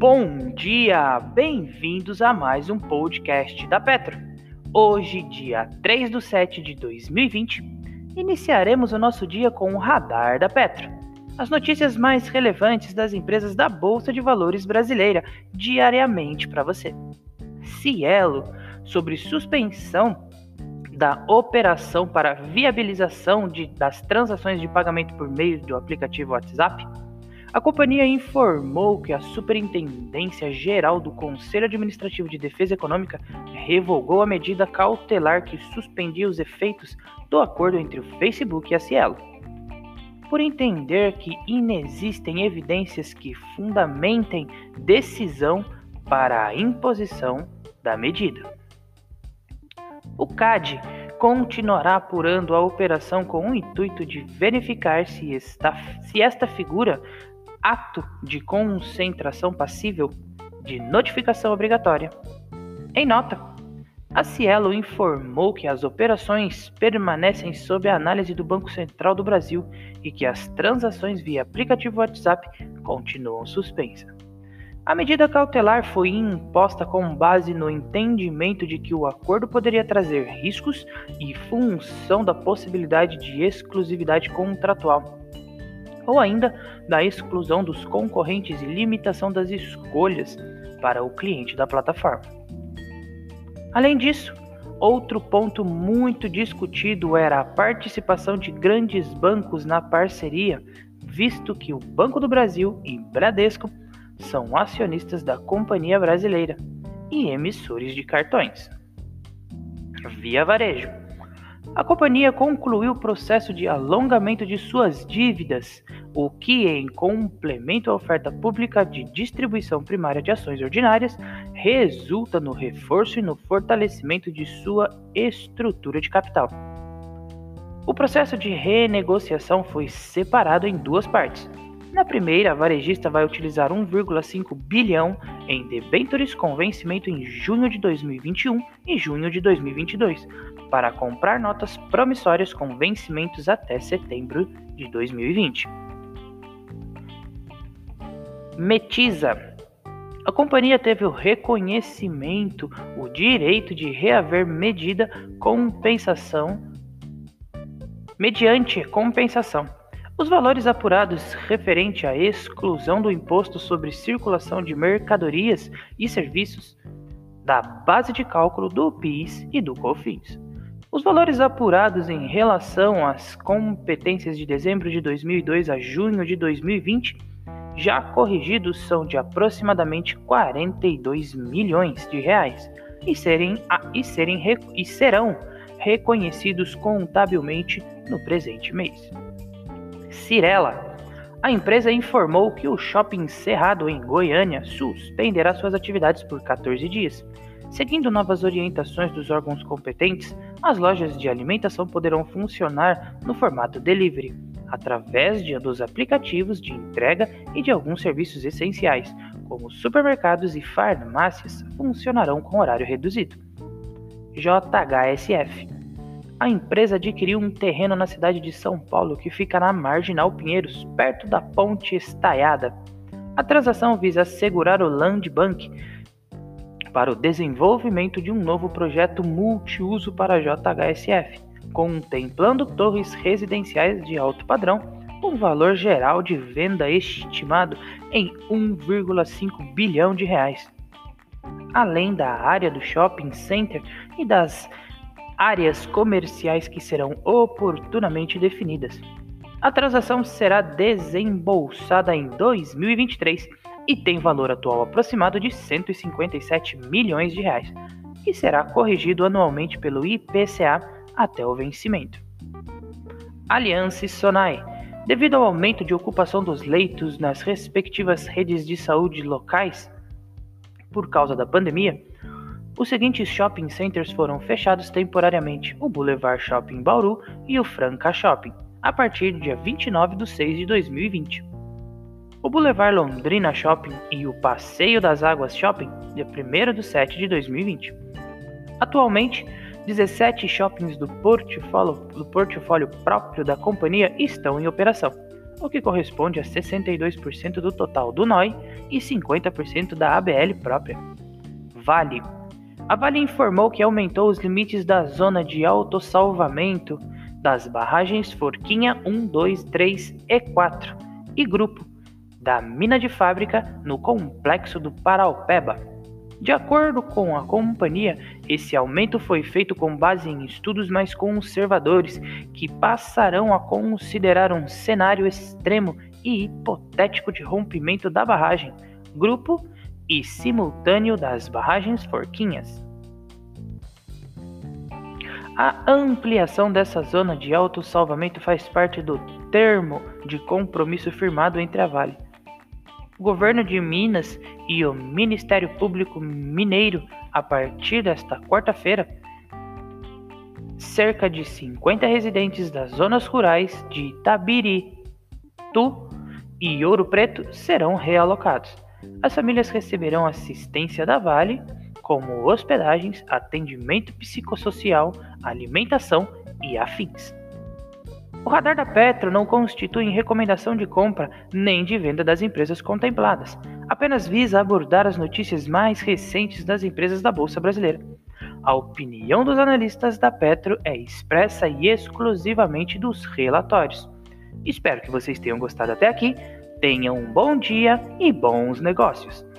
Bom dia, bem-vindos a mais um podcast da Petro. Hoje, dia 3 de 7 de 2020, iniciaremos o nosso dia com o Radar da Petro. As notícias mais relevantes das empresas da Bolsa de Valores brasileira diariamente para você. Cielo, sobre suspensão da operação para viabilização de, das transações de pagamento por meio do aplicativo WhatsApp a companhia informou que a Superintendência Geral do Conselho Administrativo de Defesa Econômica revogou a medida cautelar que suspendia os efeitos do acordo entre o Facebook e a Cielo, por entender que inexistem evidências que fundamentem decisão para a imposição da medida. O CAD continuará apurando a operação com o intuito de verificar se, esta, se esta figura ato de concentração passível de notificação obrigatória. Em nota, a Cielo informou que as operações permanecem sob a análise do Banco Central do Brasil e que as transações via aplicativo WhatsApp continuam suspensas. A medida cautelar foi imposta com base no entendimento de que o acordo poderia trazer riscos e função da possibilidade de exclusividade contratual ou ainda da exclusão dos concorrentes e limitação das escolhas para o cliente da plataforma. Além disso, outro ponto muito discutido era a participação de grandes bancos na parceria, visto que o Banco do Brasil e Bradesco são acionistas da companhia brasileira e emissores de cartões. Via Varejo a companhia concluiu o processo de alongamento de suas dívidas, o que, em complemento à oferta pública de distribuição primária de ações ordinárias, resulta no reforço e no fortalecimento de sua estrutura de capital. O processo de renegociação foi separado em duas partes. Na primeira, a varejista vai utilizar 1,5 bilhão em debêntures com vencimento em junho de 2021 e junho de 2022 para comprar notas promissórias com vencimentos até setembro de 2020. Metiza. A companhia teve o reconhecimento, o direito de reaver medida compensação mediante compensação. Os valores apurados referente à exclusão do imposto sobre circulação de mercadorias e serviços da base de cálculo do PIS e do COFINS. Os valores apurados em relação às competências de dezembro de 2002 a junho de 2020, já corrigidos, são de aproximadamente 42 milhões de reais e, serem, e, serem, e serão reconhecidos contabilmente no presente mês. Cirela. A empresa informou que o shopping Cerrado em Goiânia suspenderá suas atividades por 14 dias Seguindo novas orientações dos órgãos competentes, as lojas de alimentação poderão funcionar no formato delivery, através de, dos aplicativos de entrega e de alguns serviços essenciais, como supermercados e farmácias, funcionarão com horário reduzido. JHSF A empresa adquiriu um terreno na cidade de São Paulo que fica na Marginal Pinheiros, perto da Ponte Estaiada. A transação visa assegurar o Land Bank para o desenvolvimento de um novo projeto multiuso para a JHSF, contemplando torres residenciais de alto padrão, com valor geral de venda estimado em 1,5 bilhão de reais. Além da área do shopping center e das áreas comerciais que serão oportunamente definidas. A transação será desembolsada em 2023 e tem valor atual aproximado de 157 milhões de reais, que será corrigido anualmente pelo IPCA até o vencimento. Aliança Sonai. Devido ao aumento de ocupação dos leitos nas respectivas redes de saúde locais por causa da pandemia, os seguintes shopping centers foram fechados temporariamente: o Boulevard Shopping Bauru e o Franca Shopping, a partir do dia 29 de 6 de 2020 o Boulevard Londrina Shopping e o Passeio das Águas Shopping, dia 1 de 7 de 2020. Atualmente, 17 shoppings do portfólio, do portfólio próprio da companhia estão em operação. o que corresponde a 62% do total do NOI e 50% da ABL própria. Vale. A Vale informou que aumentou os limites da zona de autossalvamento das barragens Forquinha 1, 2, 3 e 4 e Grupo da mina de fábrica no complexo do Paraupeba. De acordo com a companhia, esse aumento foi feito com base em estudos mais conservadores que passarão a considerar um cenário extremo e hipotético de rompimento da barragem, grupo e simultâneo das barragens Forquinhas. A ampliação dessa zona de autossalvamento faz parte do termo de compromisso firmado entre a Vale o governo de Minas e o Ministério Público Mineiro, a partir desta quarta-feira, cerca de 50 residentes das zonas rurais de Itabiri, Tu e Ouro Preto serão realocados. As famílias receberão assistência da Vale, como hospedagens, atendimento psicossocial, alimentação e afins. O radar da Petro não constitui recomendação de compra nem de venda das empresas contempladas, apenas visa abordar as notícias mais recentes das empresas da Bolsa Brasileira. A opinião dos analistas da Petro é expressa e exclusivamente dos relatórios. Espero que vocês tenham gostado até aqui. Tenham um bom dia e bons negócios.